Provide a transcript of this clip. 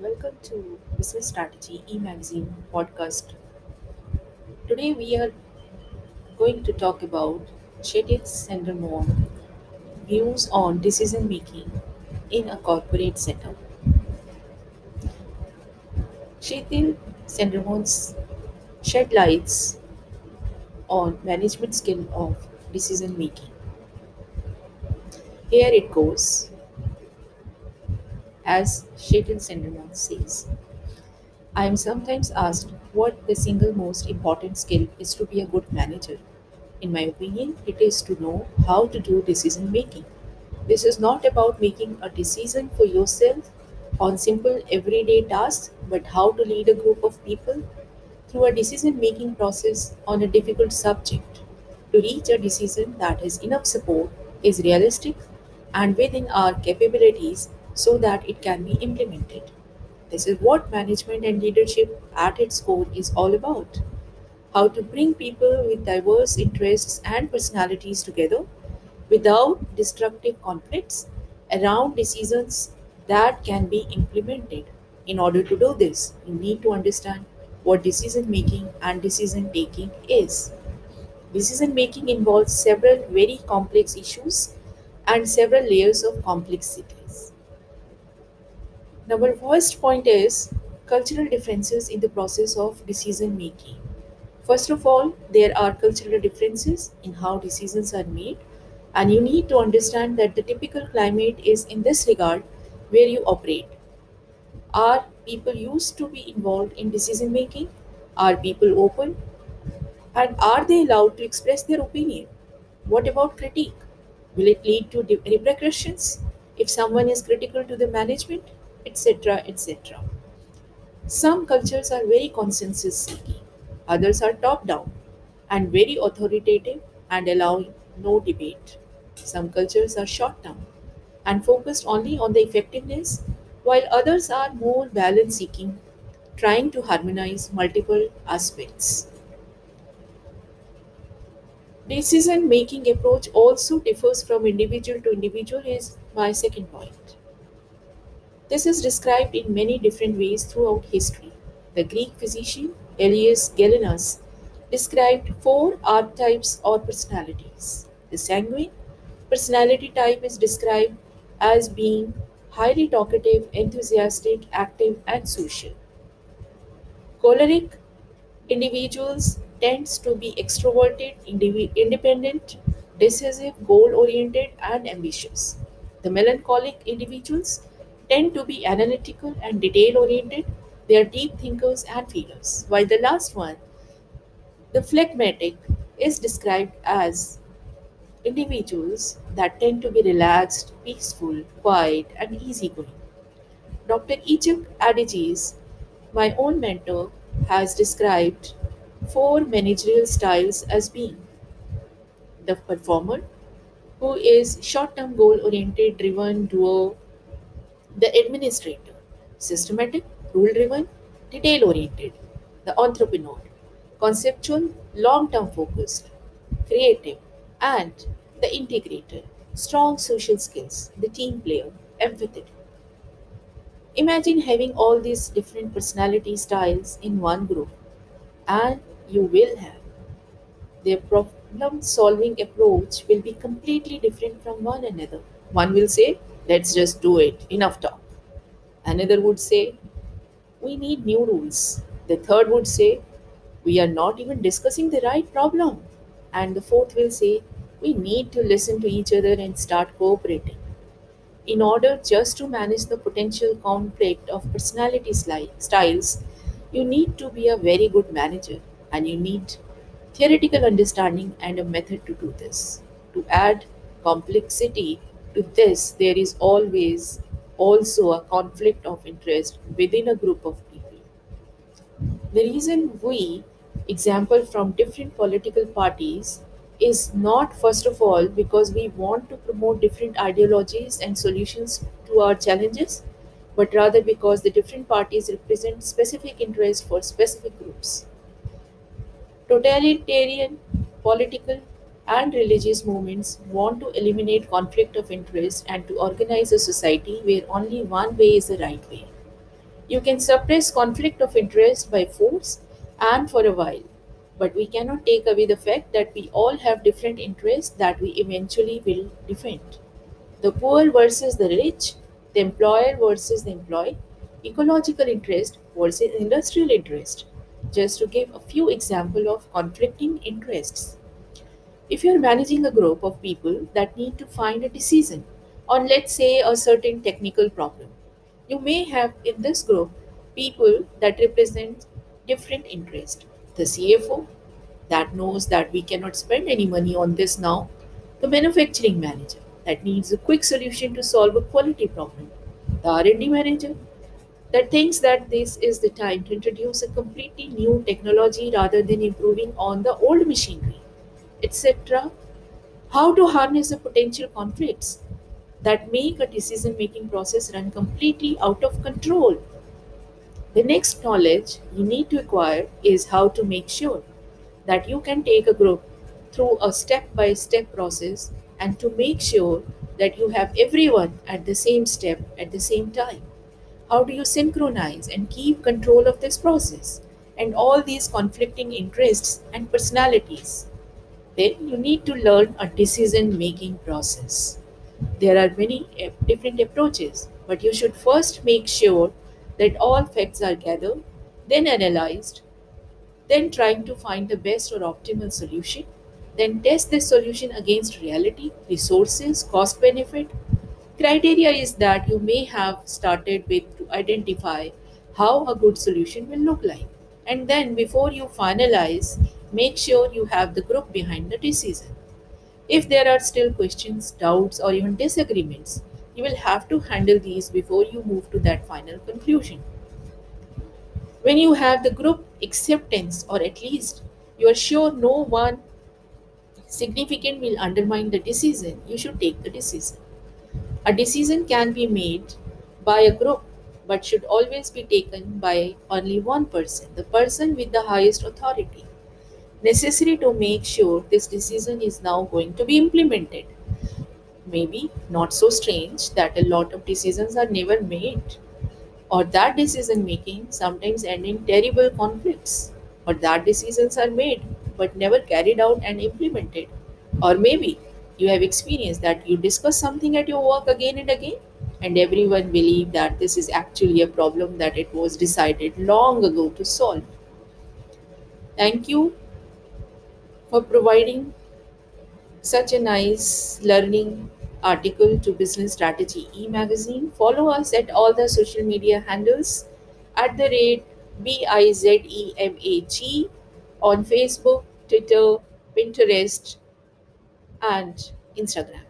Welcome to Business Strategy e-magazine podcast. Today we are going to talk about Chetan Sundermon views on decision making in a corporate setup. Chetan Sundermon's shed lights on management skill of decision making. Here it goes, as Chetan Sundermon says. I am sometimes asked what the single most important skill is to be a good manager. In my opinion, it is to know how to do decision making. This is not about making a decision for yourself on simple everyday tasks, but how to lead a group of people through a decision making process on a difficult subject to reach a decision that has enough support, is realistic, and within our capabilities so that it can be implemented. This is what management and leadership at its core is all about how to bring people with diverse interests and personalities together without destructive conflicts around decisions that can be implemented. In order to do this, you need to understand what decision making and decision taking is. Decision making involves several very complex issues and several layers of complexities. Now, our first point is cultural differences in the process of decision making. First of all, there are cultural differences in how decisions are made, and you need to understand that the typical climate is in this regard where you operate. Are people used to be involved in decision making? Are people open? And are they allowed to express their opinion? What about critique? Will it lead to repercussions if someone is critical to the management, etc., etc.? Some cultures are very consensus seeking, others are top down and very authoritative and allowing no debate. Some cultures are short term and focused only on the effectiveness, while others are more balance seeking, trying to harmonize multiple aspects. Decision making approach also differs from individual to individual, is my second point. This is described in many different ways throughout history. The Greek physician Aelius Galenus described four archetypes or personalities. The sanguine personality type is described as being highly talkative, enthusiastic, active, and social. Choleric individuals tends to be extroverted, independent, decisive, goal-oriented, and ambitious. The melancholic individuals tend to be analytical and detail-oriented. They are deep thinkers and feelers. While the last one, the phlegmatic, is described as individuals that tend to be relaxed, peaceful, quiet, and easygoing. Dr. Ichak Adizes, my own mentor, has described four managerial styles as being the performer, who is short term goal oriented, driven, doer, the administrator, systematic, rule driven, detail oriented, the entrepreneur, conceptual, long term focused, creative, and the integrator, strong social skills, the team player, empathetic. Imagine having all these different personality styles in one group, and you will have their problem solving approach will be completely different from one another. One will say, Let's just do it, enough talk. Another would say, We need new rules. The third would say, We are not even discussing the right problem. And the fourth will say, We need to listen to each other and start cooperating. In order just to manage the potential conflict of personality styles, you need to be a very good manager and you need theoretical understanding and a method to do this. To add complexity to this, there is always also a conflict of interest within a group of people. The reason we example from different political parties is not first of all because we want to promote different ideologies and solutions to our challenges, but rather because the different parties represent specific interests for specific groups. Totalitarian political and religious movements want to eliminate conflict of interest and to organize a society where only one way is the right way. You can suppress conflict of interest by force and for a while, but we cannot take away the fact that we all have different interests that we eventually will defend. The poor versus the rich, the employer versus the employee, ecological interest versus industrial interest, just to give a few examples of conflicting interests. If you're managing a group of people that need to find a decision on, let's say, a certain technical problem, you may have in this group people that represent different interests. The CFO that knows that we cannot spend any money on this now, the manufacturing manager that needs a quick solution to solve a quality problem, the R&D manager that thinks that this is the time to introduce a completely new technology rather than improving on the old machinery, etc how to harness the potential conflicts that make a decision making process run completely out of control. The next knowledge you need to acquire is how to make sure that you can take a group through a step by step process and to make sure that you have everyone at the same step at the same time. How do you synchronize and keep control of this process and all these conflicting interests and personalities? Then you need to learn a decision making process. There are many different approaches, but you should first make sure that all facts are gathered, then analyzed, then trying to find the best or optimal solution, then test this solution against reality, resources, cost benefit. Criteria is that you may have started with to identify how a good solution will look like. And then before you finalize, make sure you have the group behind the decision. If there are still questions, doubts, or even disagreements, you will have to handle these before you move to that final conclusion. When you have the group acceptance, or at least you are sure no one significant will undermine the decision, you should take the decision. A decision can be made by a group but should always be taken by only one person, the person with the highest authority, necessary to make sure this decision is now going to be implemented. Maybe not so strange that a lot of decisions are never made or that decision making sometimes end in terrible conflicts, or that decisions are made but never carried out and implemented. Or maybe you have experienced that you discuss something at your work again and again, and everyone believe that this is actually a problem that it was decided long ago to solve. Thank you for providing such a nice learning article to Business Strategy e magazine. Follow us at all the social media handles at the rate B I Z E M A G on Facebook, Twitter, Pinterest, and Instagram.